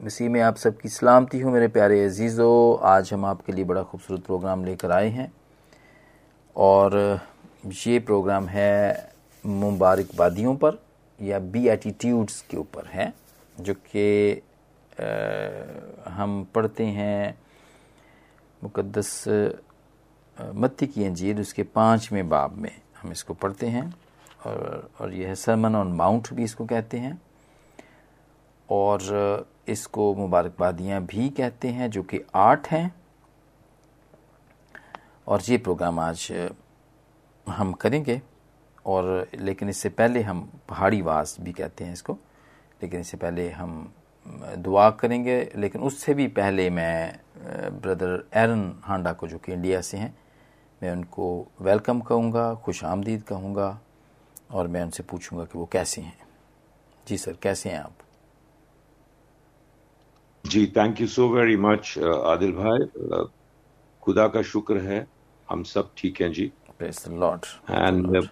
मसीह में आप सबकी सलामती हो, मेरे प्यारे अजीज़ो। आज हम आपके लिए बड़ा खूबसूरत प्रोग्राम लेकर आए हैं। और ये प्रोग्राम है मुबारकबादियों पर, या बी एटीट्यूड्स के ऊपर है, जो कि हम पढ़ते हैं मुकद्दस मत्ती की अंजीर, उसके पाँचवें बाब में हम इसको पढ़ते हैं। और और यह सरमन ऑन माउंट भी इसको कहते हैं। और इसको मुबारकबादियाँ भी कहते हैं, जो कि आठ हैं। और ये प्रोग्राम आज हम करेंगे, और लेकिन इससे पहले हम पहाड़ी वास भी कहते हैं इसको। लेकिन इससे पहले हम दुआ करेंगे, लेकिन उससे भी पहले मैं, ब्रदर एरन हांडा को, जो कि इंडिया से हैं, मैं उनको वेलकम कहूँगा, खुश आमदीद कहूँगा, और मैं उनसे पूछूँगा कि वो कैसे हैं। जी सर, कैसे हैं आप? जी thank you so very much Adil भाई। Uh, खुदा का शुक्र है हम सब ठीक हैं जी। लॉर्ड एंड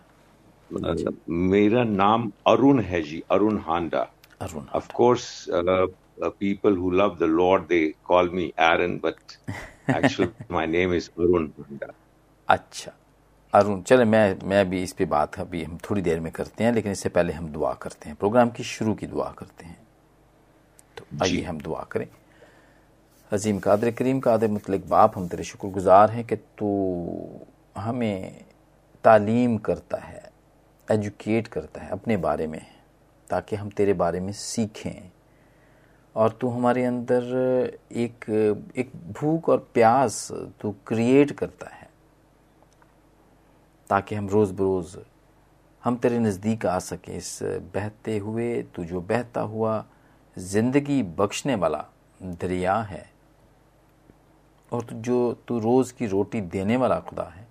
मेरा नाम अरुण है जी Arun Handa. Arun of course people who love the Lord they call me Aaron but actually my name is Arun Handa अच्छा अरुण चले मैं मैं भी इस पे बात अभी हम थोड़ी देर में करते हैं लेकिन इससे पहले हम दुआ करते हैं। प्रोग्राम की शुरू की दुआ करते हैं। आइए हम दुआ करें। अजीम कादर करीम, कादर मतलब बाप, हम तेरे शुक्रगुजार हैं कि तू हमें तालीम करता है, एजुकेट करता है अपने बारे में, ताकि हम तेरे बारे में सीखें। और तू हमारे अंदर एक एक भूख और प्यास तू क्रिएट करता है, ताकि हम रोज़ बरोज़ हम तेरे नज़दीक आ सकें। इस बहते हुए तू जो बहता हुआ ज़िंदगी बख्शने वाला दरिया है। और जो तू रोज़ की रोटी देने वाला खुदा है,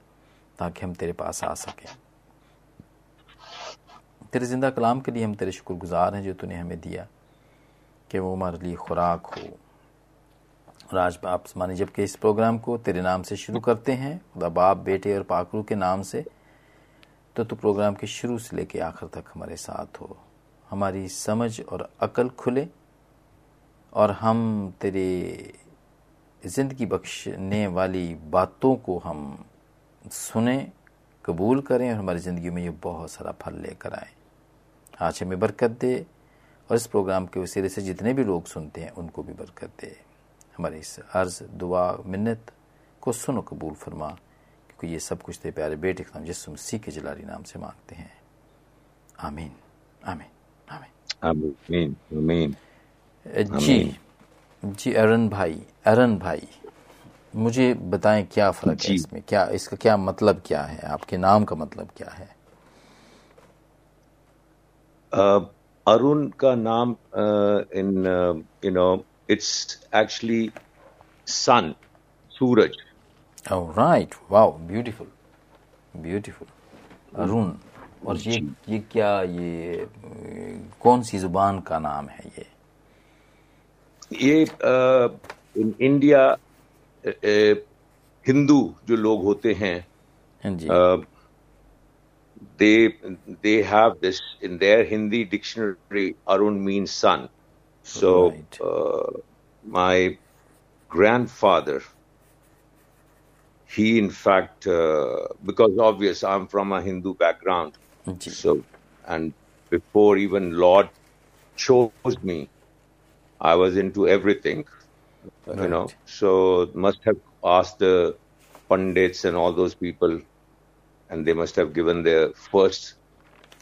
ताकि हम तेरे पास आ सकें। तेरे ज़िंदा कलाम के लिए हम तेरे शुक्रगुजार हैं जो तूने हमें दिया, कि वो हमारे लिए खुराक हो। और आज आप मानी जबकि इस प्रोग्राम को तेरे नाम से शुरू करते हैं, खुदा बाप, बेटे और पाकरू के नाम से तो तू प्रोग्राम के शुरू से लेके आखिर तक हमारे साथ हो। हमारी समझ और अकल खुले और हम तेरे ज़िंदगी बख्शने वाली बातों को हम सुने, कबूल करें और हमारी ज़िंदगी में ये बहुत सारा फल लेकर आए। आज हमें बरकत दे और इस प्रोग्राम के वसीले से जितने भी लोग सुनते हैं, उनको भी बरकत दे। हमारे इस अर्ज़, दुआ, मिन्नत को सुनो, कबूल फरमा, क्योंकि ये सब कुछ तेरे प्यारे बेटे नाम जिस मसीह के जलाली नाम से मांगते हैं। आमीन आमीन आमीन। आमीन आमीन। जी जी अरन भाई अरन भाई मुझे बताएँ क्या फ़र्क है इसमें? क्या इसका क्या मतलब क्या है? आपके नाम का मतलब क्या है? अरुण का नाम in you know it's actually sun Suraj. Right wow beautiful beautiful Arun और ये ये क्या ये कौन सी ज़ुबान का नाम है ये? ये इन इंडिया हिंदू जो लोग होते हैं जी they they have this in their Hindi dictionary. Arun means sun. So Right. uh, my grandfather, he in fact, uh, because obvious I'm from a Hindu background. Ji So and before even Lord chose me, I was into everything. You know, Right. so must have asked the pundits and all those people, and they must have given the first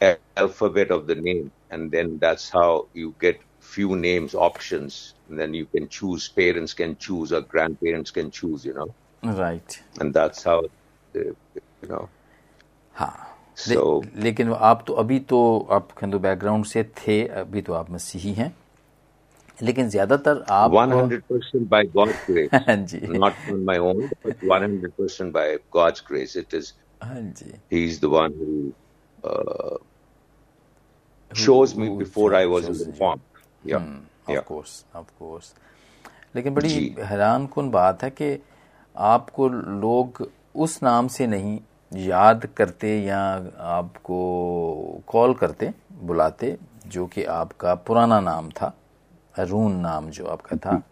a- alphabet of the name, and then that's how you get few names options, and then you can choose. Parents can choose, or grandparents can choose. You know, right and that's how, the, you know. हाँ ले, So लेकिन आप तो अभी तो आप Hindu background से थे अभी तो आप मसीही हैं लेकिन ज़्यादातर आप one hundred percent by God's grace, हाँ जी not on my own, but one hundred percent by God's grace. It is हाँ जी He's the one who uh, chose me before I was even you. formed. Yeah, yeah. Of course of course लेकिन बड़ी हैरान कन बात है कि आपको लोग उस नाम से नहीं याद करते या आपको कॉल करते बुलाते जो कि आपका पुराना नाम था अरून नाम जो आपका था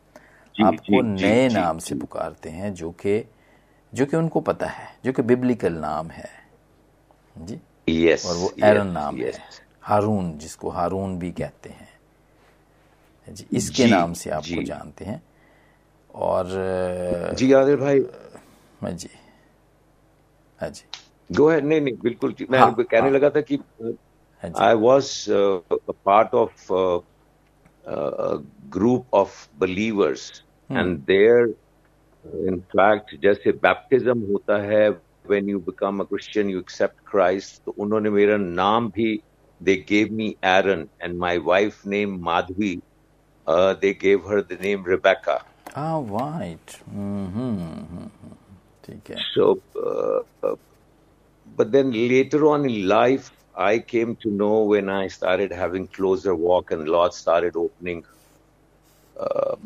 आपको नए नाम से पुकारते हैं जो कि जो कि उनको पता है जो कि बिब्लिकल नाम है। जी? यस और वो एरन नाम है। हारून जिसको हारून भी कहते हैं। जी इसके नाम से आपको। जानते हैं। और जी आदिल भाई। हाँ जी। हाँ जी। गो है नहीं नहीं बिल्कुल मैं हाँ, कहने हाँ। लगा था कि हाँ जी। I was uh, a part of uh, a group of believers, and there, in fact, जैसे baptism होता है, when you become a Christian, you accept Christ. तो उन्होंने मेरा नाम भी they gave me Aaron, and my wife name Madhvi. Uh, they gave her the name Rebecca. हाँ white हम्म ठीक है So, uh, uh, but then later on in life, I came to know when I started having closer walk and Lord started opening. Uh,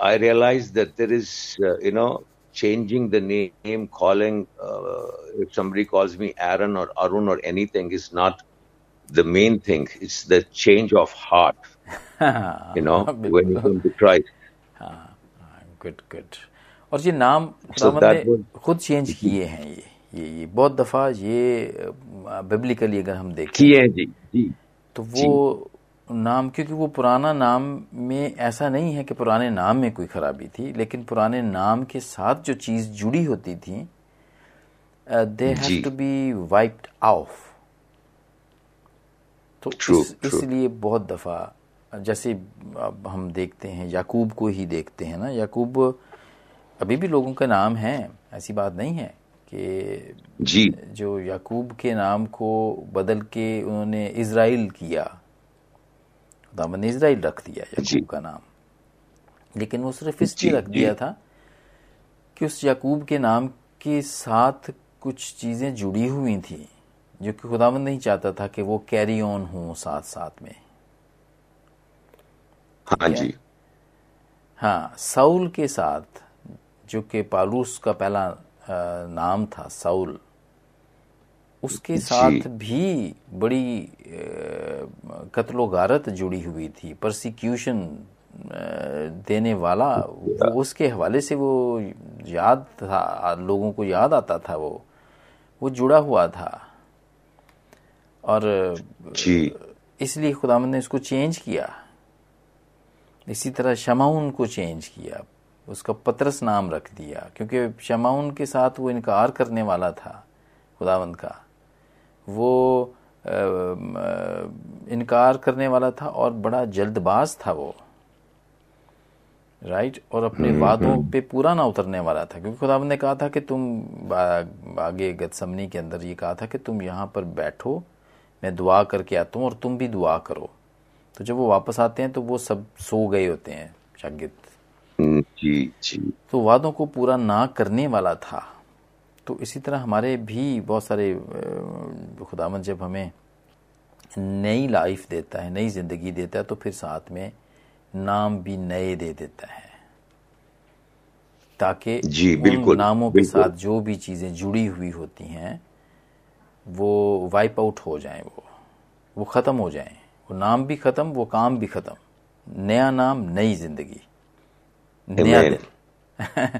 I realized that there is, uh, you know, changing the name, calling. Uh, if somebody calls me Aaron or Arun or anything, is not the main thing. It's the change of heart. You know, when you come to Christ. Good good और ये नाम So खुदावंद that ने was- खुद change किए हैं ये ये ये बहुत दफ़ा ये बिब्लिकली अगर हम देखें किए हैं जी जी तो वो जी। नाम क्योंकि वो पुराना नाम में ऐसा नहीं है कि पुराने नाम में कोई खराबी थी लेकिन पुराने नाम के साथ जो चीज़ जुड़ी होती थी they have to be wiped off तो True, इस, true. इसलिए बहुत दफ़ा जैसे अब हम देखते हैं याकूब को ही देखते हैं ना याकूब अभी भी लोगों का नाम है ऐसी बात नहीं है कि जी। जो याकूब के नाम को बदल के उन्होंने इज़राइल किया। खुदावंद ने इज़राइल रख दिया याकूब का नाम। लेकिन वो सिर्फ़ इसलिए रख दिया था कि उस याकूब के नाम के साथ कुछ चीज़ें जुड़ी हुई थी जो कि खुदावंद नहीं चाहता था कि वो कैरी ऑन हो साथ साथ में। हाँ जी। हाँ साउल के साथ जो कि पालूस का पहला नाम था साउल उसके साथ भी बड़ी अ, कत्लो गारत जुड़ी हुई थी। परसिक्यूशन देने वाला वो उसके हवाले से वो याद था लोगों को याद आता था वो। वो जुड़ा हुआ था। और इसलिए खुदावंद ने इसको चेंज किया। इसी तरह शमाउन को चेंज किया। उसका पतरस नाम रख दिया क्योंकि शमाउन के साथ वो इनकार करने वाला था खुदावंद का। वो इनकार करने वाला था और बड़ा जल्दबाज था वो। राइट? और अपने वादों पे पूरा ना उतरने वाला था क्योंकि खुदावंद ने कहा था कि तुम आगे गतसमनी के अंदर ये कहा था कि तुम यहाँ पर बैठो मैं दुआ करके आता हूँ और तुम भी दुआ करो। तो जब वो वापस आते हैं तो वो सब सो गए होते हैं शागिद हम्म, जी जी। तो वादों को पूरा ना करने वाला था। तो इसी तरह हमारे भी बहुत सारे खुदावंद जब हमें नई लाइफ देता है नई ज़िंदगी देता है तो फिर साथ में नाम भी नए दे देता है। ताकि जी, बिल्कुल, नामों के साथ जो भी चीज़ें जुड़ी हुई होती हैं वो वाइप आउट हो जाएँ वो। वो खत्म हो जाएँ। वो नाम भी खत्म वो काम भी खत्म। नया नाम नई ज़िंदगी। नया दिल।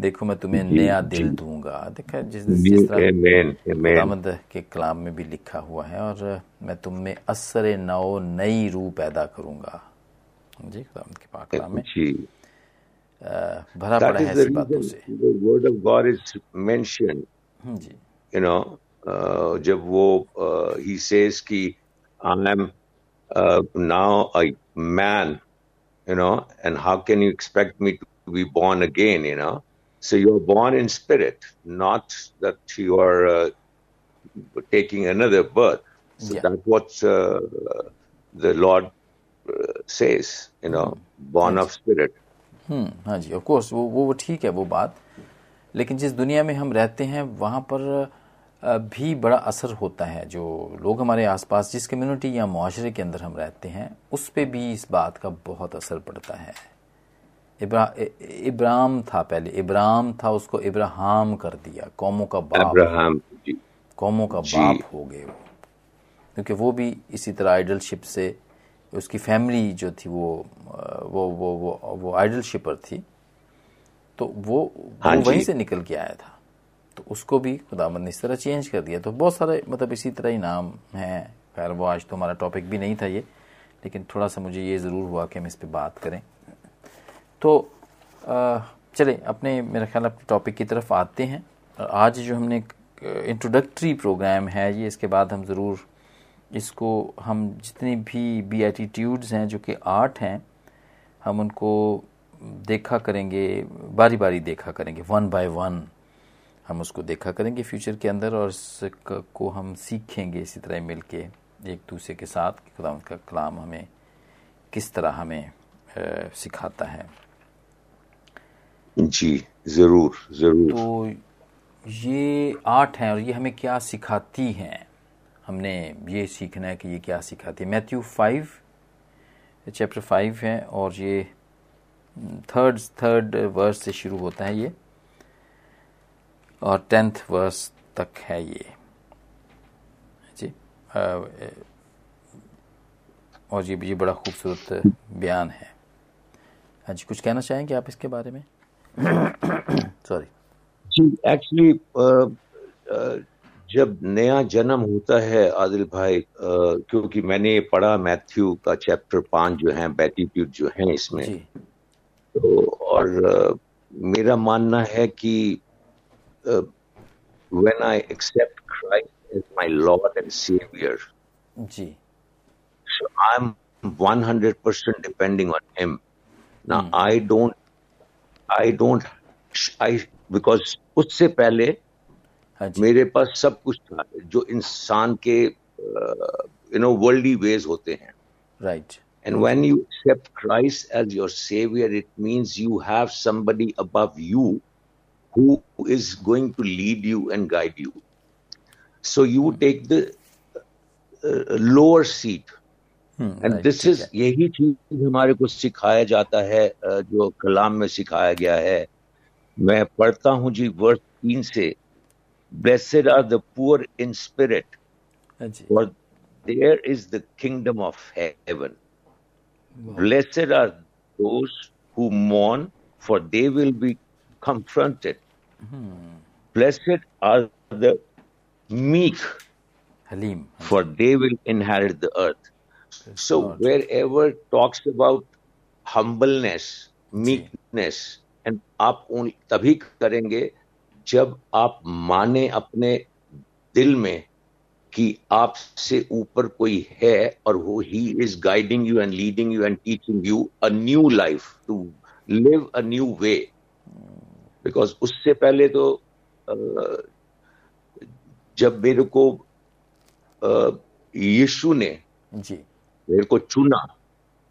देखो मैं तुम्हें नया दिल दूँगा। देखा जिस जिस तरह. के कलाम में भी लिखा हुआ है और मैं तुम में असर नौ नई रूह पैदा करूँगा। जी खुदावंद के पाक कलाम में। जी। भरा पड़ा है ऐसी बातों से। of God is mentioned. Hmm, ji. Know uh, जब वो he says कि am uh, now a man. you know and how can you expect me to be born again you know so you're born in spirit not that you are uh, taking another birth so Yeah. that's what uh, the Lord uh, says you know born of spirit हम्म हाँ जी of course वो वो वो ठीक है वो बात लेकिन जिस दुनिया में हम रहते हैं वहाँ पर अ, भी बड़ा असर होता है। जो लोग हमारे आसपास जिस कम्युनिटी या माशरे के अंदर हम रहते हैं उस पर भी इस बात का बहुत असर पड़ता है। इब्रा, इब्राम था पहले। इब्राम था उसको इब्राहम कर दिया। कौमों का बाप। कौमों का बाप हो गए वो। क्योंकि वो भी इसी तरह आइडलशिप से उसकी फैमिली जो थी वो वो वो वो वो आइडल शिपर थी। तो वो हाँ वो वहीं से निकल के आया था। तो उसको भी खुदाबंद ने इस तरह चेंज कर दिया। तो बहुत सारे मतलब इसी तरह ही नाम हैं। खैर, वो आज तो हमारा टॉपिक भी नहीं था ये, लेकिन थोड़ा सा मुझे ये ज़रूर हुआ कि हम इस पर बात करें। तो चले, अपने, मेरा ख्याल अपने टॉपिक की तरफ़ आते हैं। आज जो हमने इंट्रोडक्टरी प्रोग्राम है ये, इसके बाद हम ज़रूर इसको, हम जितनी भी बी एटीट्यूड्स हैं, जो कि आर्ट हैं, हम उनको देखा करेंगे बारी बारी देखा करेंगे वन बाय वन हम उसको देखा करेंगे फ्यूचर के अंदर और इसको हम सीखेंगे इसी तरह मिल के एक दूसरे के साथ कि खुदा का कलाम हमें किस तरह हमें अ, सिखाता है। जी ज़रूर ज़रूर। तो ये आर्ट है और ये हमें क्या सिखाती हैं? हमने ये सीखना है कि ये क्या सिखाती है। मैथ्यू फाइव चैप्टर फाइव है और ये थर्ड थर्ड वर्स से शुरू होता है ये। और टेंथ वर्स तक है ये। जी और ये ये बड़ा खूबसूरत बयान है। हाँ जी कुछ कहना चाहेंगे आप इसके बारे में? सॉरी जी एक्चुअली जब नया जन्म होता है आदिल भाई अ, क्योंकि मैंने पढ़ा मैथ्यू का चैप्टर पाँच जो है बैटीट्यूड जो है इसमें। जी। तो और अ, मेरा मानना है कि when I accept Christ as my Lord and saviour ji so i'm 100% depending on him now i don't i don't i because उससे पहले हाँ जी मेरे पास सब कुछ था जो इंसान के यू नो वर्ल्डली वेज होते हैं right and when you accept Christ as your savior it means you have somebody above you who is going to lead you and guide you. So you take the uh, lower seat. And this is यही चीज़ हमारे को सिखाया जाता है अ, जो कलाम में सिखाया गया है। मैं पढ़ता हूँ जी वर्ष तीन से। Blessed are the poor in spirit हाँ जी। For their is the kingdom of heaven blessed are those who mourn for they will be confronted. Blessed are the meek हलीम for they will inherit the earth. So wherever talks about humbleness, meekness, and आप उन तभी करेंगे जब आप माने अपने दिल में कि आपसे ऊपर कोई है और वो he is guiding you and leading you and teaching you a new life to live a new way because उससे पहले तो जब मेरे को यीशु ने जी। मेरे को चुना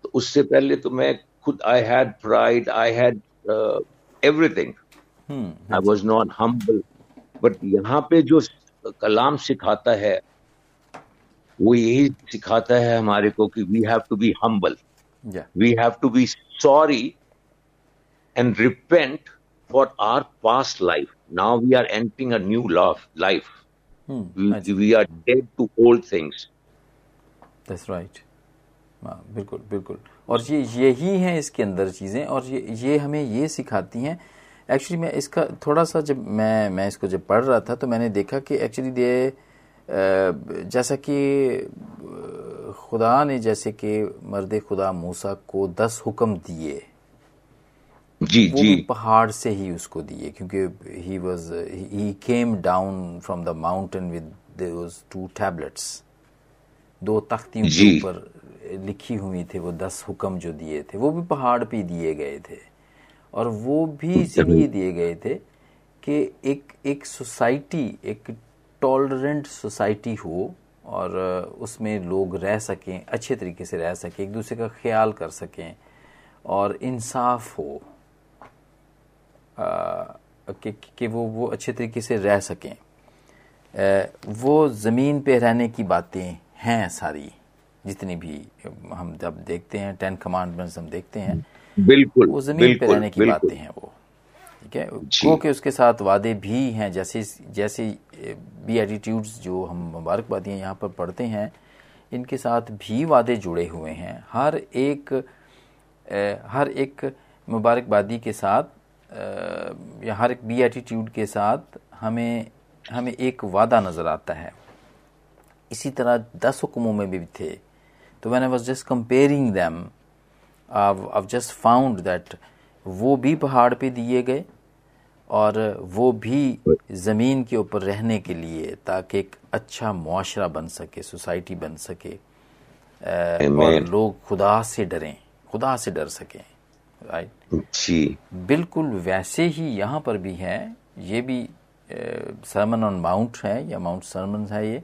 तो उससे पहले तो मैं खुद I had pride I had everything I was not humble but यहाँ पे जो कलाम सिखाता है वो यही सिखाता है हमारे को कि we have to be humble we have to be sorry and and repent for our past life. Now we are entering a new love, life. Hmm We, we are dead to old things. That's right हाँ बिल्कुल बिल्कुल और ये यही हैं इसके अंदर चीज़ें और ये ये हमें ये सिखाती हैं एक्चुअली मैं इसका थोड़ा सा जब मैं मैं इसको जब पढ़ रहा था तो मैंने देखा कि एक्चुअली दे जैसा कि खुदा ने जैसे कि मर्द खुदा मूसा को दस हुक्म दिए जी वो जी। भी पहाड़ से ही उसको दिए क्योंकि he was he came down from the mountain with two tablets दो तख्तियों के ऊपर लिखी हुई थे वो दस हुक्म जो दिए थे वो भी पहाड़ पे दिए गए थे। और वो भी इसलिए दिए गए थे कि एक एक सोसाइटी एक टॉलरेंट सोसाइटी हो और उसमें लोग रह सकें अच्छे तरीके से रह सकें एक दूसरे का ख्याल कर सकें और इंसाफ हो। कि, कि वो वो अच्छे तरीके से रह सकें। वो ज़मीन पे रहने की बातें हैं सारी जितनी भी हम जब देखते हैं टेन कमांडमेंट्स हम देखते हैं बिल्कुल वो ज़मीन पे रहने की बातें हैं वो ठीक है? जी। गो के उसके साथ वादे भी हैं जैसे जैसे बी एटीट्यूड्स जो हम मुबारकबादियाँ यहाँ पर पढ़ते हैं इनके साथ भी वादे जुड़े हुए हैं। हर एक हर एक मुबारकबादी के साथ या हर एक बी एटीट्यूड के साथ हमें हमें एक वादा नज़र आता है। इसी तरह दस हुक्मों में भी थे। तो when I was just comparing them I just found that वो भी पहाड़ पे दिए गए और वो भी ज़मीन के ऊपर रहने के लिए ताकि एक अच्छा मुआरा बन सके सोसाइटी बन सके और लोग खुदा से डरें खुदा से डर सकें। राइट जी। बिल्कुल वैसे ही यहाँ पर भी है ये भी सरमन ऑन माउंट है या माउंट सरमन है ये।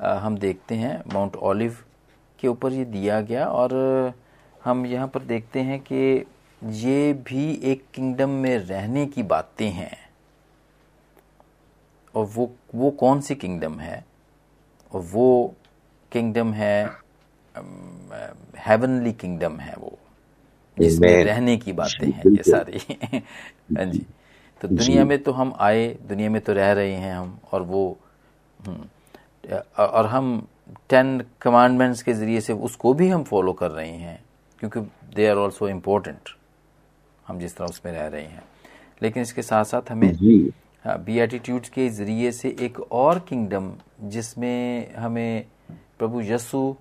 आ, हम देखते हैं माउंट ऑलिव के ऊपर ये दिया गया और हम यहाँ पर देखते हैं कि ये भी एक किंगडम में रहने की बातें हैं। और वो वो कौन सी किंगडम है? और वो किंगडम है हेवनली किंगडम है वो। जिसमें रहने की बातें हैं ये सारी। हाँ जी। तो दुनिया में तो हम आए दुनिया में तो रह रहे हैं हम और वो हम्म, और हम टेन कमांडमेंट्स के ज़रिए से उसको भी हम फॉलो कर रहे हैं क्योंकि दे आर ऑल्सो इम्पोर्टेंट हम जिस तरह उसमें रह रहे हैं। लेकिन इसके साथ साथ हमें बी एटीट्यूड्स के ज़रिए से एक और किंगडम जिसमें हमें प्रभु यसु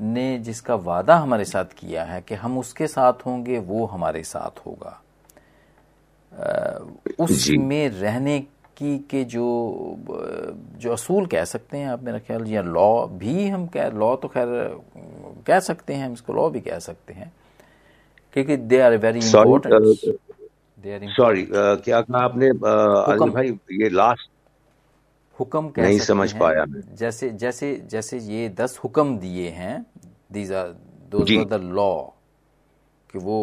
ने जिसका वादा हमारे साथ किया है कि हम उसके साथ होंगे वो हमारे साथ होगा। उसमें रहने की के जो जो असूल कह सकते हैं आप मेरा ख्याल या लॉ भी हम कह लॉ तो खैर कह सकते हैं हम इसको लॉ भी कह सकते हैं क्योंकि they are very important sorry क्या कहा आपने? uh, भाई ये लास्ट हुक्म कह नहीं समझ पाया जैसे जैसे जैसे ये दस हुक्म दिए हैं दीज आर द लॉ कि वो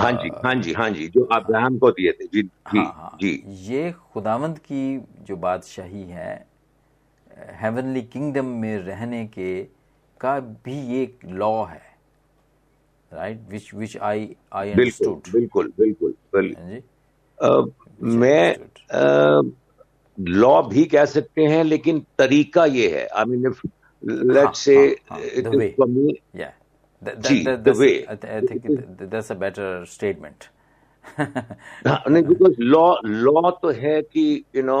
हाँ जी हाँ जी हाँ जी जो अब्राहम को दिए थे जी जी हाँ, हाँ, जी। ये खुदावंद की जो बादशाही है हेवनली किंगडम में रहने के का भी एक लॉ है right which which I I understood बिल्कुल बिल्कुल बिल्कुल। मैं लॉ भी कह सकते हैं लेकिन तरीका ये है। I mean if let say ji the way I think that's a better statement नहीं बिकॉज़ लॉ लॉ तो है कि यू नो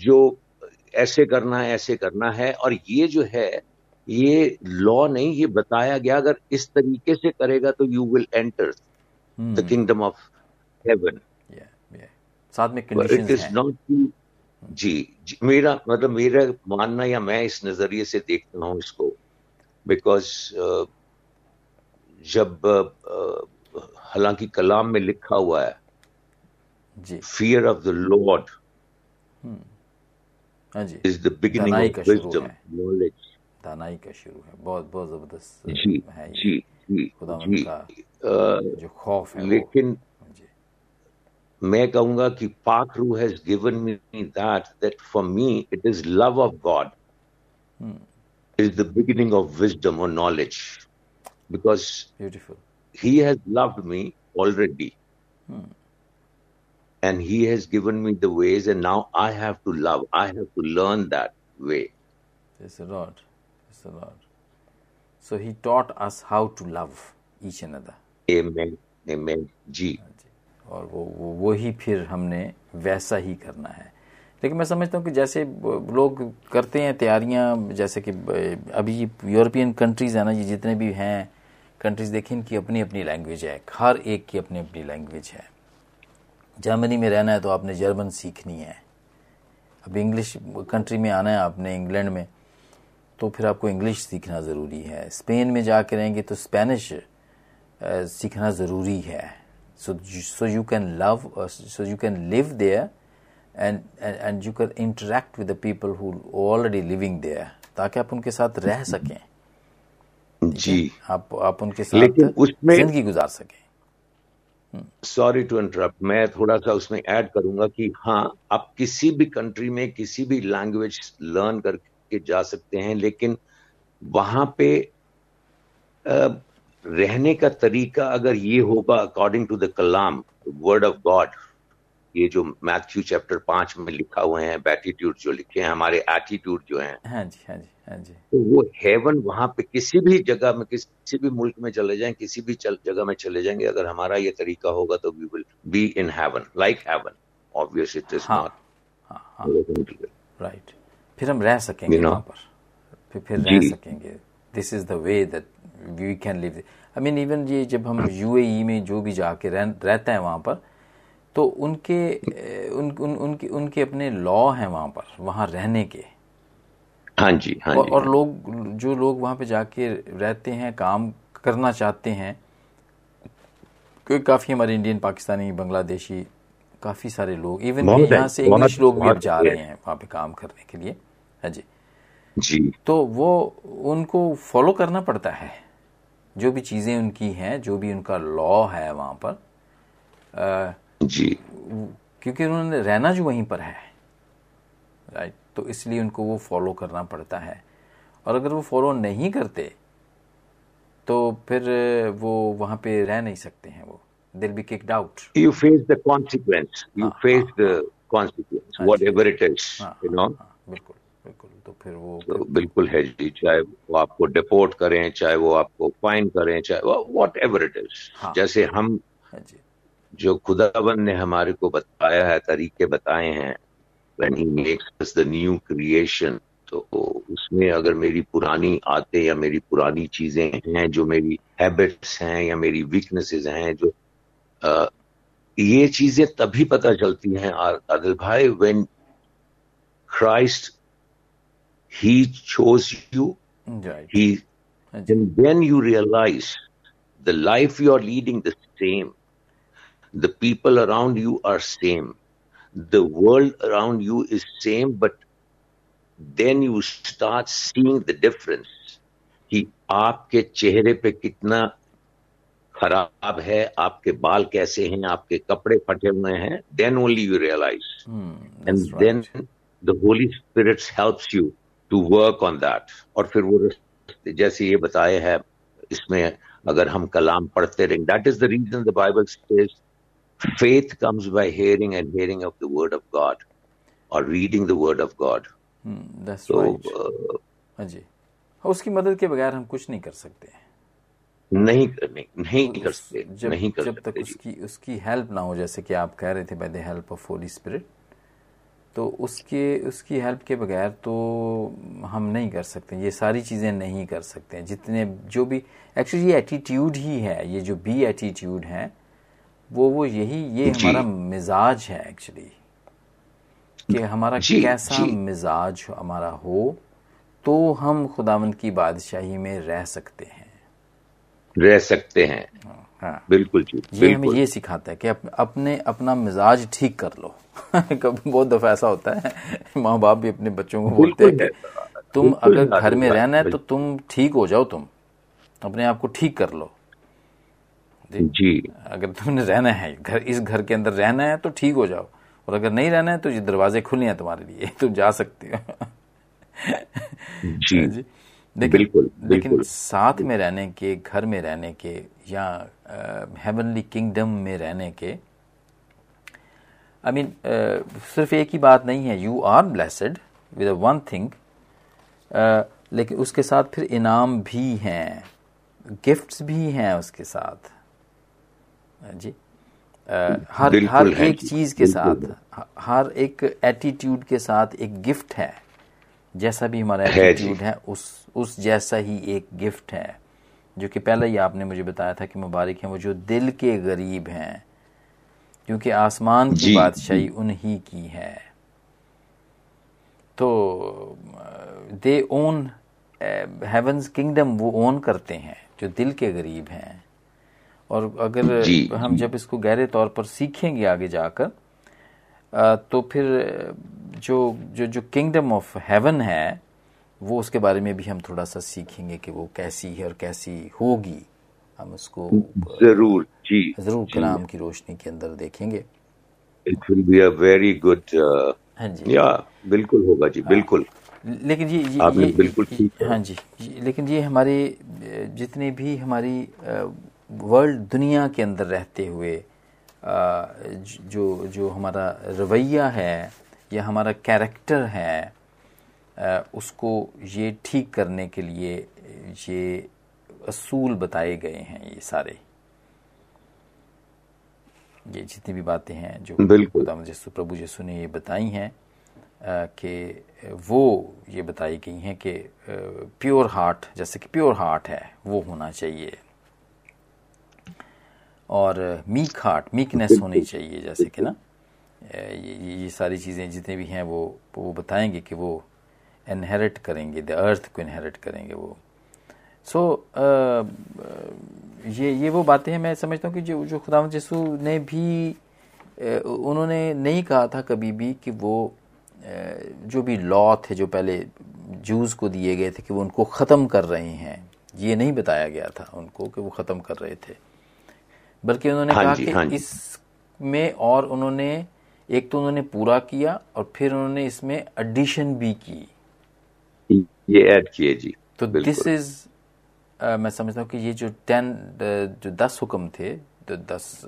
जो ऐसे करना है ऐसे करना है और ये जो है ये लॉ नहीं ये बताया गया अगर इस तरीके से करेगा तो you will enter the kingdom of heaven साथ में नॉट जी, जी मेरा मतलब मेरा मानना या मैं इस नज़रिए से देखता हूँ इसको बिकॉज़ uh, जब uh, हालाँकि कलाम में लिखा हुआ है जी। Fear of the Lord is the beginning of wisdom knowledge दानाई का शुरू है। बहुत बहुत ज़बरदस्त जी है जी जी खुदा जी। का जो खौफ है लेकिन मैं कहूंगा कि पाक रू has given me that that for me it is love of God is the beginning of wisdom or knowledge because beautiful he has loved me already hmm. and he has given me the ways and now i have to love i have to learn that way yes lord the Lord. So He taught us how to love each another. Amen. Amen. जी और वो वो वो ही फिर हमने वैसा ही करना है। लेकिन मैं समझता हूँ कि जैसे लोग करते हैं तैयारियाँ, जैसे कि अभी यूरोपियन कंट्रीज़ है ना, ये जितने भी हैं, कंट्रीज़ देखें, इनकी अपनी अपनी लैंग्वेज है, हर एक की अपनी अपनी लैंग्वेज है। जर्मनी में रहना है तो आपने जर्मन सीखनी है। अब इंग्लिश कंट्री में आना है, आपने इंग्लैंड में तो फिर आपको इंग्लिश सीखना ज़रूरी है। स्पेन में जाके रहेंगे तो स्पेनिश सीखना ज़रूरी है। So so you can love so you can live there and and you can interact with the people who already living there ताकि आप उनके साथ रह सकें। जी। आप आप उनके साथ उसमें ज़िंदगी गुजार सकें। सॉरी टू इंटरप्ट मैं थोड़ा सा उसमें ऐड करूँगा कि हाँ आप किसी भी कंट्री में किसी भी लैंग्वेज लर्न करके जा सकते हैं लेकिन वहाँ पे रहने का तरीका अगर ये होगा अकॉर्डिंग टू द कलाम वर्ड ऑफ़ गॉड ये जो मैथ्यू चैप्टर पाँच में लिखा हुए हैं बैटिट्यूड जो लिखे हैं हमारे एटीट्यूड जो हैं हाँ जी हाँ जी हाँ जी। तो वो हेवन वहाँ पे किसी भी जगह में किसी भी मुल्क में चले जाएँ किसी भी चल, जगह में चले जाएँगे अगर हमारा ये तरीका होगा तो we will be in heaven like heaven obvious it is हाँ नॉट राइट फिर हम रह सकेंगे You know? वहाँ पर। फिर फिर रह सकेंगे। This is the way that we can live I mean even ये जब हम यूएई में जो भी जाके रह, रहते हैं वहाँ पर तो उनके उन, उन, उनके उनके अपने लॉ हैं वहाँ पर वहाँ रहने के। हाँ जी हाँ और, जी। और लोग जो लोग वहाँ पे जाके रहते हैं काम करना चाहते हैं क्योंकि काफ़ी हमारे इंडियन पाकिस्तानी बांग्लादेशी काफ़ी सारे लोग इवन यहाँ से इंग्लिश लोग भी जा रहे हैं वहाँ पे काम करने के लिए। हाँ जी। जी। तो वो उनको फॉलो करना पड़ता है। जो भी चीज़ें उनकी हैं जो भी उनका लॉ है वहाँ पर अ, जी। क्योंकि उन्होंने रहना जो वहीं पर है राइट तो इसलिए उनको वो फॉलो करना पड़ता है। और अगर वो फॉलो नहीं करते तो फिर वो वहाँ पे रह नहीं सकते हैं वो। Will be kicked out you face the consequence. You face the consequence whatever it is you know? बिल्कुल बिल्कुल। तो फिर वो तो बिल्कुल है जी चाहे वो आपको डिपोर्ट करें चाहे वो आपको फाइन करें चाहे वॉट एवर इट इज़ हाँ। जैसे हम हाँ जी जो खुदावन ने हमारे को बताया है तरीके बताए हैं when he makes us the new creation तो उसमें अगर मेरी पुरानी आते या मेरी पुरानी चीज़ें हैं जो मेरी हैबिट्स हैं या मेरी वीकनेसेस हैं जो अ, ये चीज़ें तभी पता चलती हैं आदिल भाई when Christ he chose you right he हाँ जी and then you realize the life you are leading the same the people around you are same the world around you is same but then you start seeing the difference कि आपके चेहरे पे कितना खराब है आपके बाल कैसे हैं आपके कपड़े फटे हुए हैं then only you realize hmm and that's then right. the holy To work on that और फिर वो जैसे ये बताए है इसमें अगर हम कलाम पढ़ते रहेंगे that is the reason the Bible faith comes by hearing and hearing of the word of God और reading the word of God जी। उसकी मदद के बगैर हम कुछ नहीं कर सकते। हैं नहीं नहीं नहीं कर सकते जब, नहीं कर जब सकते तक उसकी उसकी हेल्प ना हो जैसे कि आप कह रहे थे by the help of Holy Spirit तो उसके उसकी हेल्प के बगैर तो हम नहीं कर सकते ये सारी चीज़ें नहीं कर सकते जितने जो भी एक्चुअली ये एटीट्यूड ही है ये जो बी एटीट्यूड है वो वो यही ये। हमारा मिजाज है एक्चुअली कि हमारा जी, कैसा जी। मिजाज हमारा हो तो हम खुदावंद की बादशाही में रह सकते हैं। रह सकते हैं। हाँ। बिल्कुल जी ये हमें ये सिखाता है कि अप, अपने अपना मिजाज ठीक कर लो। कभी बहुत दफ़ा ऐसा होता है माँ बाप भी अपने बच्चों को बोलते हैं कि तुम अगर घर में रहना है तो तुम ठीक हो जाओ तुम। अपने आप को ठीक कर लो। जी। अगर तुमने रहना है घर इस घर के अंदर रहना है तो ठीक हो जाओ। और अगर नहीं रहना है तो ये दरवाजे खुले हैं तुम्हारे लिए तुम जा सकते हो। जी। जी। लेकिन बिल्कुल, लेकिन बिल्कुल। साथ में रहने के घर में रहने के या हेवनली किंगडम में रहने के I I mean mean, uh, सिर्फ़ एक ही बात नहीं है you are blessed with one thing लेकिन उसके साथ फिर इनाम भी हैं गिफ्ट्स भी हैं उसके साथ। जी। अ, हर हर एक चीज़ के साथ हर एक एटीट्यूड के साथ एक गिफ्ट है जैसा भी हमारा है एटीट्यूड है उस उस जैसा ही एक गिफ्ट है जो कि पहले ही आपने मुझे बताया था कि मुबारक हैं वो जो दिल के गरीब हैं क्योंकि आसमान की बादशाही उन्हीं की है। तो दे ओन हेवंस किंगडम वो ओन करते हैं जो दिल के गरीब हैं। और अगर हम जब इसको गहरे तौर पर सीखेंगे आगे जाकर तो फिर जो जो जो किंगडम ऑफ़ हेवन है वो उसके बारे में भी हम थोड़ा सा सीखेंगे कि वो कैसी है और कैसी होगी। हम उसको ज़रूर जी ज़रूर कलाम की रोशनी के अंदर देखेंगे। It will be a very good हाँ जी। या बिल्कुल होगा जी बिल्कुल। लेकिन ये ये, आपने ये बिल्कुल ठीक हाँ जी लेकिन ये हमारे जितने भी हमारी वर्ल्ड दुनिया के अंदर रहते हुए जो जो हमारा रवैया है या हमारा कैरेक्टर है उसको ये ठीक करने के लिए ये असूल बताए गए हैं ये सारे। ये जितनी भी बातें हैं जो खुदा यीशु प्रभु यीशु ने ये बताई हैं कि वो ये बताई गई हैं कि प्योर हार्ट जैसे कि प्योर हार्ट है वो होना चाहिए। और मीक हार्ट मीकनेस होनी चाहिए जैसे कि ना ये, ये सारी चीज़ें जितने भी हैं वो वो बताएँगे कि वो इनहेरिट करेंगे द अर्थ को इनहेरिट करेंगे वो। सो so, uh, ये ये वो बातें हैं मैं समझता हूँ कि जो जो खुदा यसू ने भी उन्होंने नहीं कहा था कभी भी कि वो जो भी लॉ थे जो पहले जूस को दिए गए थे कि वो उनको ख़त्म कर रहे हैं ये नहीं बताया गया था उनको कि वो ख़त्म कर रहे थे। बल्कि उन्होंने हाँ कहा कि हाँ इसमें और उन्होंने एक तो उन्होंने पूरा किया और फिर उन्होंने इसमें एडिशन भी की। ये ऐड किए जी तो दिस इज़ मैं समझता हूँ कि ये जो टेन जो दस हुक्म थे जो दस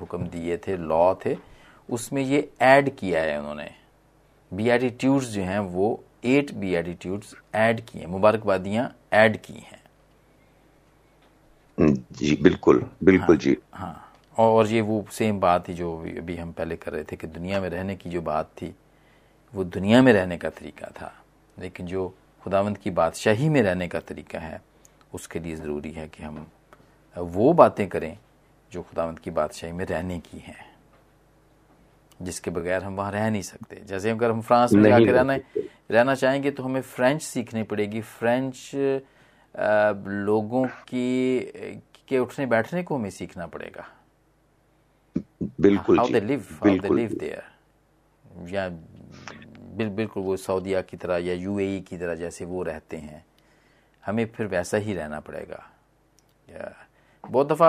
हुक्म दिए थे लॉ थे उसमें ये ऐड किया है उन्होंने। बी एटीट्यूड्स जो हैं वो एट बी एटीट्यूड्स ऐड किए हैं मुबारकबादियाँ ऐड की हैं। जी बिल्कुल बिल्कुल हाँ, जी। हाँ और ये वो सेम बात ही जो अभी हम पहले कर रहे थे कि दुनिया में रहने की जो बात थी वो दुनिया में रहने का तरीका था। लेकिन जो खुदावंत की बादशाही में रहने का तरीका है उसके लिए ज़रूरी है कि हम वो बातें करें जो खुदावंत की बादशाही में रहने की हैं जिसके बगैर हम वहाँ रह नहीं सकते। जैसे अगर हम फ्रांस में जाकर रहना रहना चाहेंगे तो हमें फ्रेंच सीखनी पड़ेगी। फ्रेंच लोगों की के उठने बैठने को हमें सीखना पड़ेगा। बिल्कुल how they live how they live there या बिल, बिल्कुल वो सऊदिया की तरह या यूएई की तरह जैसे वो रहते हैं हमें फिर वैसा ही रहना पड़ेगा। बहुत दफ़ा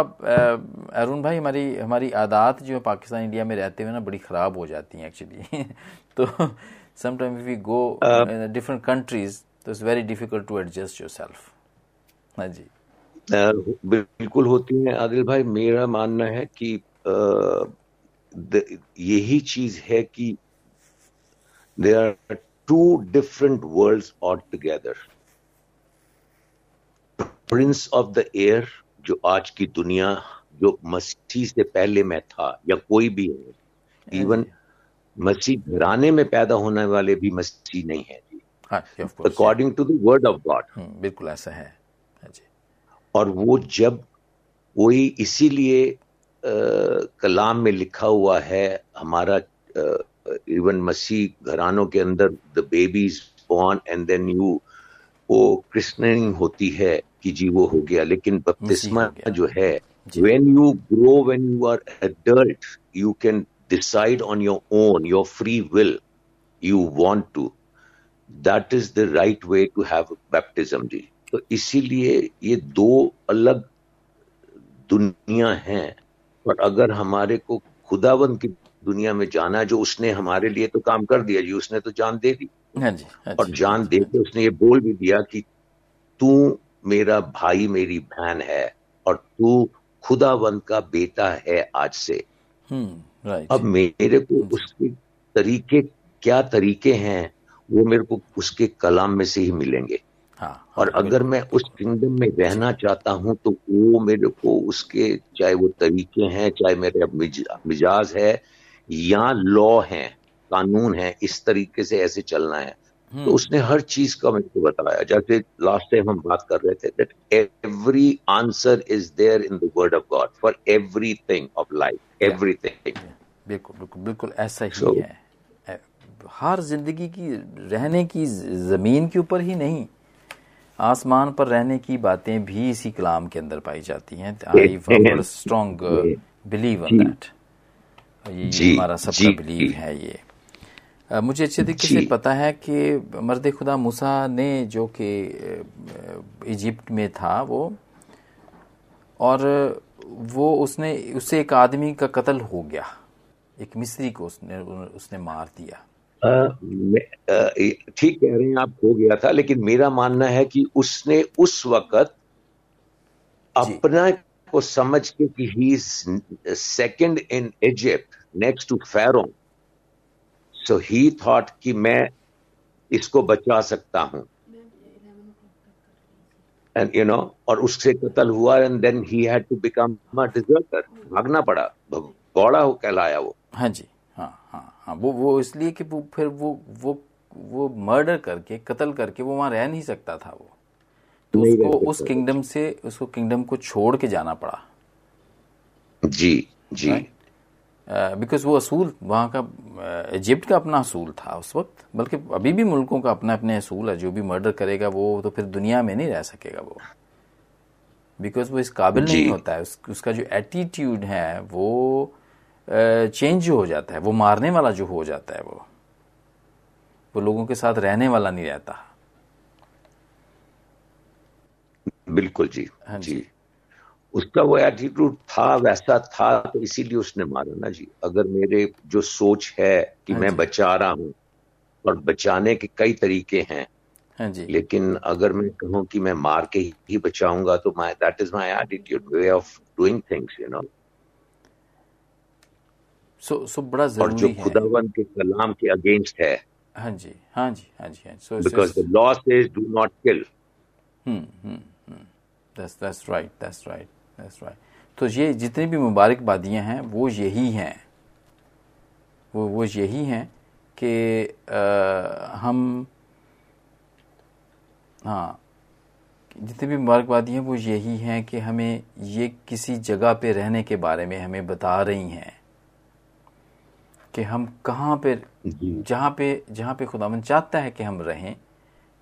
अरुण भाई हमारी हमारी आदात जो है पाकिस्तान इंडिया में रहते हुए ना बड़ी ख़राब हो जाती हैं एक्चुअली तो sometime we go different countries तो it's very difficult to adjust yourself हाँ जी। बिल्कुल होती हैं। आदिल भाई मेरा मानना है कि यही चीज़ है कि are two different world all together prince of the air जो आज की दुनिया जो मसीह से पहले में था या कोई भी है इवन मसीह घराने में पैदा होने वाले भी मसीह नहीं है according to the word of God बिल्कुल ऐसा है। हाँ और वो जब कोई इसीलिए कलाम में लिखा हुआ है हमारा इवन मसीह घरानों के अंदर the babies born and then you वो क्रिस्टनिंग होती है कि जी वो हो गया लेकिन बपतिस्मा जो है when you grow when you are adult you can decide on your own your free will you want to that is the right way to have baptism जी तो इसीलिए ये दो अलग दुनिया हैं और अगर हमारे को खुदावन की दुनिया में जाना जो उसने हमारे लिए तो काम कर दिया जी उसने तो जान दे दी। हाँ जी, हाँ और जान दे के उसने ये बोल भी दिया कि तू मेरा भाई मेरी बहन है और तू खुदावन का बेटा है आज से। हम्म, अब मेरे को उसके तरीके क्या तरीके हैं वो मेरे को उसके कलाम में से ही मिलेंगे। हाँ, और हाँ, अगर मैं उस किंगडम में रहना चाहता हूँ तो वो मेरे को उसके चाहे वो तरीके हैं चाहे मेरे मिजाज है या लॉ है कानून है इस तरीके से ऐसे चलना है। तो हम्म। उसने हर चीज़ का मेरे को बताया। जैसे लास्ट टाइम हम बात कर रहे थे that every answer is there in the word of God for everything of life everything बिल्कुल बिल्कुल बिल्कुल ऐसा ही so, है। हर ज़िंदगी की रहने की ज़मीन के ऊपर ही नहीं आसमान पर रहने की बातें भी इसी कलाम के अंदर पाई जाती हैं। I strong believe on that ये हमारा सबका बिलीव है ये। मुझे अच्छे तरीके से पता है कि मर्द खुदा मूसा ने जो कि इजिप्ट में था वो और वो उसने उससे एक आदमी का कत्ल हो गया। एक मिस्त्री को उसने उसने मार दिया। ठीक कह रहे हैं आप हो गया था लेकिन मेरा मानना है कि उसने उस वक्त अपना को समझ के कि he second in Egypt next to pharaoh so he thought कि मैं इसको बचा सकता हूँ। एंड यू नो और उससे कत्ल हुआ and then he had to become a deserter भागना पड़ा गौड़ा हो कहलाया वो। हाँ जी हाँ हाँ हाँ वो वो इसलिए कि वो, फिर वो वो वो मर्डर करके, कत्ल करके वो वहाँ रह नहीं सकता था वो। तो उसको उस किंगडम से उसको किंगडम को छोड़ के जाना पड़ा। जी जी। बिकॉज़ वो असूल वहाँ का इजिप्ट का अपना असूल था उस वक्त बल्कि अभी भी मुल्कों का अपना अपने असूल है जो भी मर्डर करेगा वो तो फिर दुनिया में नहीं रह सकेगा वो। बिकॉज़ वो इस काबिल नहीं होता है उस, उसका जो एटीट्यूड है वो चेंज हो जाता है वो मारने वाला जो हो जाता है वो वो लोगों के साथ रहने वाला नहीं रहता। बिल्कुल जी हाँ जी। उसका वो एटीट्यूड था वैसा था तो इसीलिए उसने मारा ना जी। अगर मेरे जो सोच है कि हाँ मैं बचा रहा हूँ और बचाने के कई तरीके हैं हाँ जी। लेकिन अगर मैं कहूँ कि मैं मार के ही बचाऊँगा तो my that is my attitude way of doing things you know so so बड़ा ज़रूरी और जो खुदावन के कलाम के अगेंस्ट है। हाँ जी हाँ जी हाँ जी so because the law says do not kill hmm hmm. That's that's right that's right that's right तो ये जितनी भी मुबारकबादियाँ हैं वो यही हैं। वो वो यही हैं कि हम हाँ जितनी भी मुबारकबादी हैं वो यही हैं कि हमें ये किसी जगह पे रहने के बारे में हमें बता रही हैं कि हम कहाँ पे जहाँ पे जहाँ पे खुदावन चाहता है कि हम रहें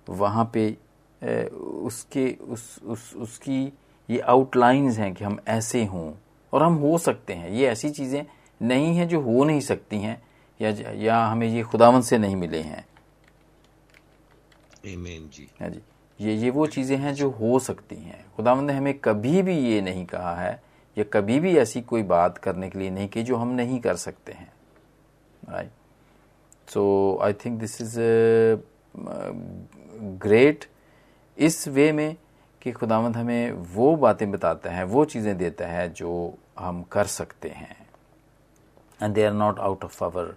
वहाँ पे उसके उस उस उसकी ये आउटलाइंस हैं कि हम ऐसे हों और हम हो सकते हैं। ये ऐसी चीज़ें नहीं हैं जो हो नहीं सकती हैं या या हमें ये खुदावन से नहीं मिले हैं। Amen जी। हाँ जी। ये ये वो चीज़ें हैं जो हो सकती हैं। खुदावन ने हमें कभी भी ये नहीं कहा है या कभी भी ऐसी कोई बात करने के लिए नहीं की जो हम नहीं कर सकते हैं। Right so I think this is great इस वे में कि खुदावंद हमें वो बातें बताता है वो चीज़ें देता है जो हम कर सकते हैं। And they are not out of our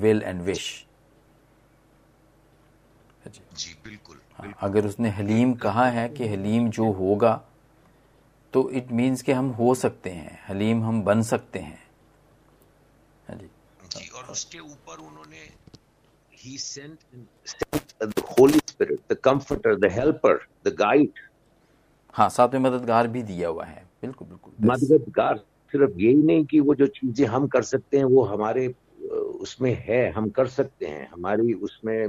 will and wish जी बिल्कुल, हाँ, अगर उसने हलीम कहा है कि हलीम जो होगा तो इट मीन्स कि हम हो सकते हैं हलीम हम बन सकते हैं। हाँ जी। जी और उसके ऊपर उन्होंने he sent, sent the Holy Spirit, the Comforter, the Helper, the Guide. हाँ साथ में मददगार भी दिया हुआ है। बिल्कुल बिल्कुल। मददगार सिर्फ़ यही नहीं कि वो जो चीज़ें हम कर सकते हैं वो हमारे उसमें है हम कर सकते हैं। हमारी उसमें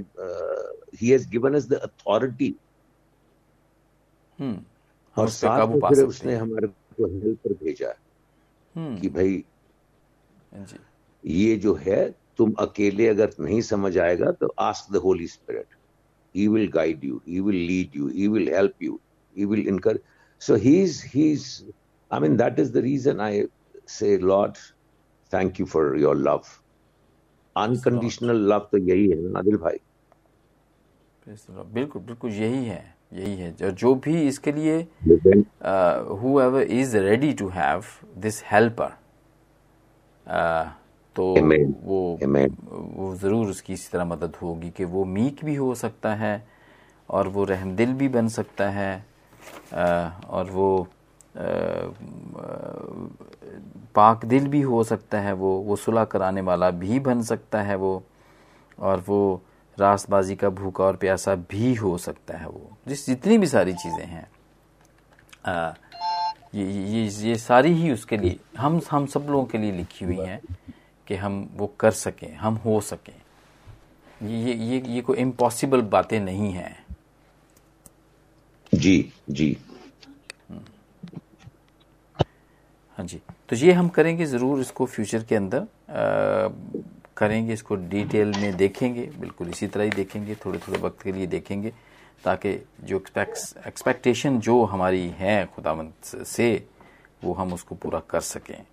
he has given us the authority और साथ में फिर उसने हमारे को हेल्पर भेजा हम्म। कि भाई ये जो है तुम अकेले अगर नहीं समझ आएगा तो ask the Holy Spirit he will guide you he will lead you he will help you he will incur so he is he is I mean that is the reason I say Lord thank you for your love unconditional love तो यही है नादिल भाई? बिल्कुल बिल्कुल यही है यही है। जो जो भी इसके लिए whoever is ready to have this helper तो Amen. वो Amen. वो ज़रूर उसकी इसी तरह मदद होगी कि वो मीक भी हो सकता है और वो रहम दिल भी बन सकता है और वो पाक दिल भी हो सकता है वो वो सुलह कराने वाला भी बन सकता है वो और वो रास्तबाजी का भूखा और प्यासा भी हो सकता है वो जिस जितनी भी सारी चीज़ें हैं ये ये ये सारी ही उसके लिए हम हम सब लोगों के लिए लिखी हुई हैं कि हम वो कर सकें हम हो सकें। ये ये ये कोई इम्पॉसिबल बातें नहीं हैं। जी जी। हाँ जी। तो ये हम करेंगे ज़रूर इसको फ्यूचर के अंदर। आ, करेंगे इसको डिटेल में देखेंगे बिल्कुल इसी तरह ही देखेंगे थोड़े थोड़े वक्त के लिए देखेंगे ताकि जो एक्सपेक्ट एक्सपेक्टेशन जो हमारी है खुदावंत से वो हम उसको पूरा कर सकें।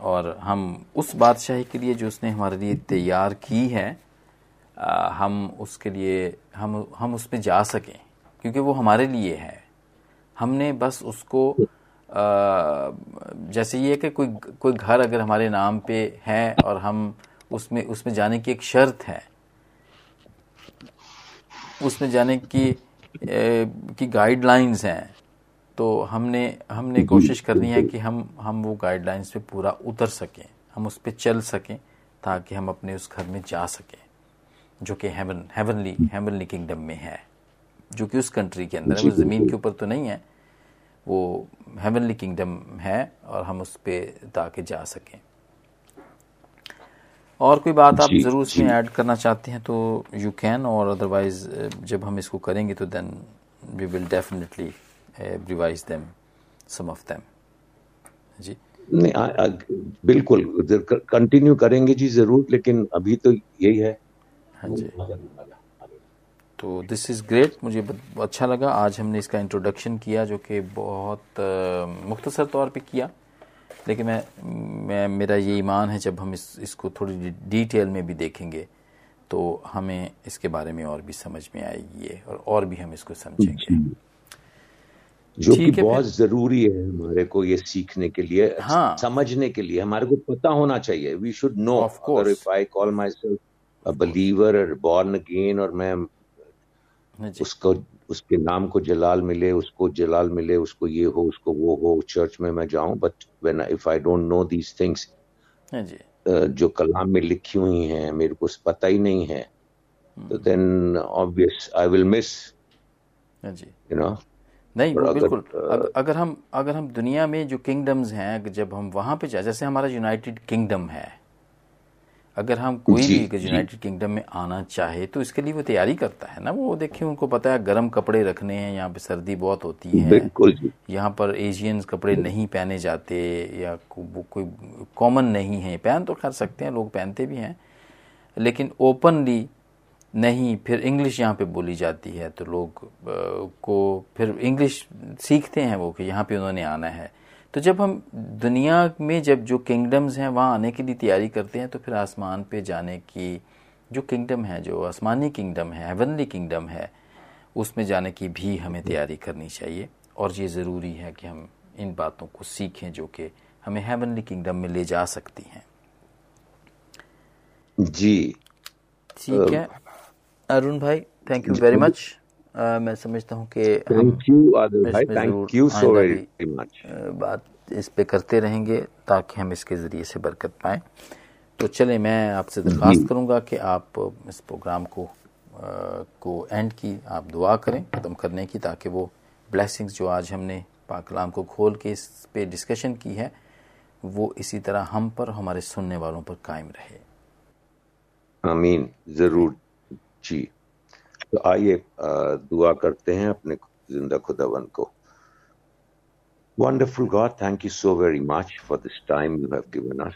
और हम उस बादशाही के लिए जो उसने हमारे लिए तैयार की है आ, हम उसके लिए हम हम उस पर जा सकें क्योंकि वो हमारे लिए है। हमने बस उसको आ, जैसे ये कि कोई कोई घर अगर हमारे नाम पे है और हम उसमें उसमें जाने की एक शर्त है उसमें जाने की ए, की गाइडलाइंस हैं तो हमने हमने कोशिश करनी है कि हम हम वो गाइडलाइंस पे पूरा उतर सकें हम उस पर चल सकें ताकि हम अपने उस घर में जा सकें जो कि हेवन हेवनली हेवनली किंगडम में है जो कि उस कंट्री के अंदर है वो ज़मीन के ऊपर तो नहीं है वो हेवनली किंगडम है और हम उस पर ताकि जा सकें। और कोई बात आप ज़रूर इसमें ऐड करना चाहते हैं तो यू कैन और अदरवाइज़ जब हम इसको करेंगे तो then we will definitely revise them some of them जी? नहीं आ, आ, बिल्कुल कंटिन्यू करेंगे जी ज़रूर लेकिन अभी तो यही है। हाँ जी। तो दिस इज़ ग्रेट मुझे अच्छा लगा। आज हमने इसका इंट्रोडक्शन किया जो कि बहुत मुख्तसर तौर पे किया। लेकिन मैं मैं मेरा ये ईमान है जब हम इस इसको थोड़ी डिटेल में भी देखेंगे तो हमें इसके बारे में और भी समझ में आएगी और और भी हम इसको समझेंगे। जो कि बहुत ज़रूरी है हमारे को ये सीखने के लिए हाँ। समझने के लिए। हमारे को पता होना चाहिए। वी शुड नो अगर if I call myself believer और बॉर्न अगेन और मैं उसको उसके नाम को जलाल मिले उसको जलाल मिले उसको ये हो उसको वो हो चर्च में मैं जाऊँ but when if I don't know these things जो। कलाम में लिखी हुई हैं मेरे को पता ही नहीं है। तो then obvious I will miss you know नहीं वो बिल्कुल अगर, अगर हम अगर हम दुनिया में जो किंगडम्स हैं जब हम वहाँ पे जाए जैसे हमारा यूनाइटेड किंगडम है अगर हम कोई भी यूनाइटेड किंगडम में आना चाहे तो इसके लिए वो तैयारी करता है ना वो देखिए उनको पता है गर्म कपड़े रखने हैं यहाँ पे सर्दी बहुत होती है। यहाँ पर एशियंस कपड़े नहीं पहने जाते या को, कोई कॉमन नहीं है पहन तो कर सकते हैं लोग पहनते भी हैं लेकिन ओपनली नहीं फिर इंग्लिश यहाँ पे बोली जाती है तो लोग को फिर इंग्लिश सीखते हैं वो कि यहाँ पे उन्होंने आना है। तो जब हम दुनिया में जब जो किंगडम्स हैं वहाँ आने के लिए तैयारी करते हैं तो फिर आसमान पे जाने की जो किंगडम है जो आसमानी किंगडम है हेवनली किंगडम है उसमें जाने की भी हमें तैयारी करनी चाहिए। और ये ज़रूरी है कि हम इन बातों को सीखें जो कि हमें हेवनली किंगडम में ले जा सकती हैं। जी। ठीक है। अरुण भाई थैंक यू वेरी मच मैं समझता हूँ कि थैंक यू भाई। Thank you so very much बात इस पे करते रहेंगे ताकि हम इसके ज़रिए से बरकत पाएँ। तो चले मैं आपसे दरख्वास्त करूँगा कि आप इस प्रोग्राम को आ, को एंड की आप दुआ करें ख़त्म करने की ताकि वो ब्लेसिंग्स जो आज हमने पाकलाम को खोल के इस पे डिस्कशन की है वो इसी तरह हम पर हमारे सुनने वालों पर कायम रहे। आमीन। ज़रूर। तो आइए दुआ करते हैं अपने जिंदा खुदावन को Wonderful God, thank you so very much for this time you have given us.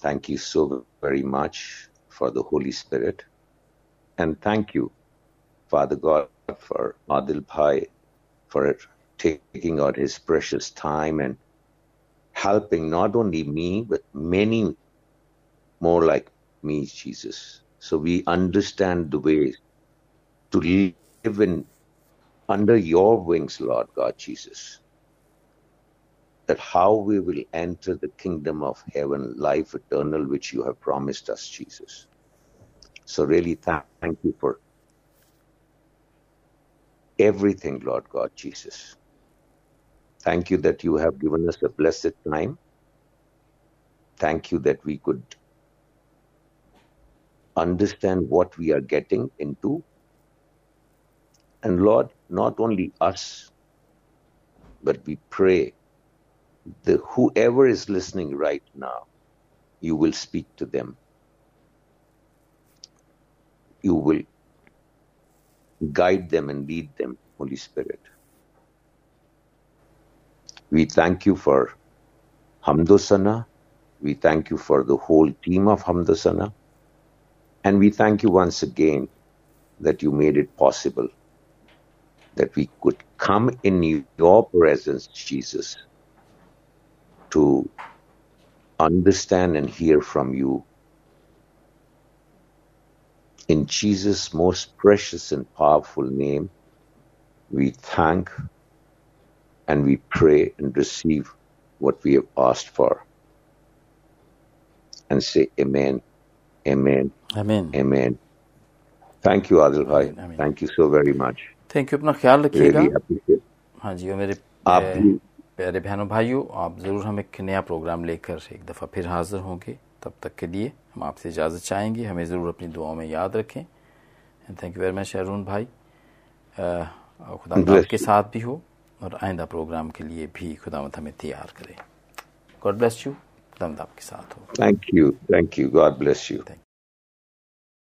Thank you so very much for the Holy Spirit. And thank you, Father God, for Adil Bhai, for taking out his precious time and helping not only me, but many more like me, Jesus. So we understand the ways to live in under your wings, Lord God Jesus. That how we will enter the kingdom of heaven, life eternal, which you have promised us, Jesus. So, really, th- thank you for everything, Lord God Jesus. Thank you that you have given us a blessed time. Thank you that we could understand what we are getting into and Lord, not only us, but we pray that whoever is listening right now, you will speak to them. You will guide them and lead them, Holy Spirit. We thank you for Hamdosana. We thank you for the whole team of Hamdosana. And we thank you once again that you made it possible that we could come in your presence, Jesus, to understand and hear from you. In Jesus' most precious and powerful name, we thank and we pray and receive what we have asked for. And say, Amen, Amen, Amen, Amen. Thank you, Adil Bhai. Amen. Thank you so very much. Thank you अपना ख्याल रखिएगा। हाँ जी और मेरे आप प्यारे- बहनों भाइयों आप ज़रूर हम एक नया प्रोग्राम लेकर एक दफ़ा फिर हाजिर होंगे। तब तक के लिए हम आपसे इजाज़त चाहेंगे। हमें ज़रूर अपनी दुआओं में याद रखें। And thank you very much Arun भाई। अ, खुदा आपके साथ भी हो और आइंदा प्रोग्राम के लिए भी खुदा हमें तैयार करें। गॉड ब्लेस यू खुदा आपके साथ हो। Thank you. Thank you. God bless you. Thank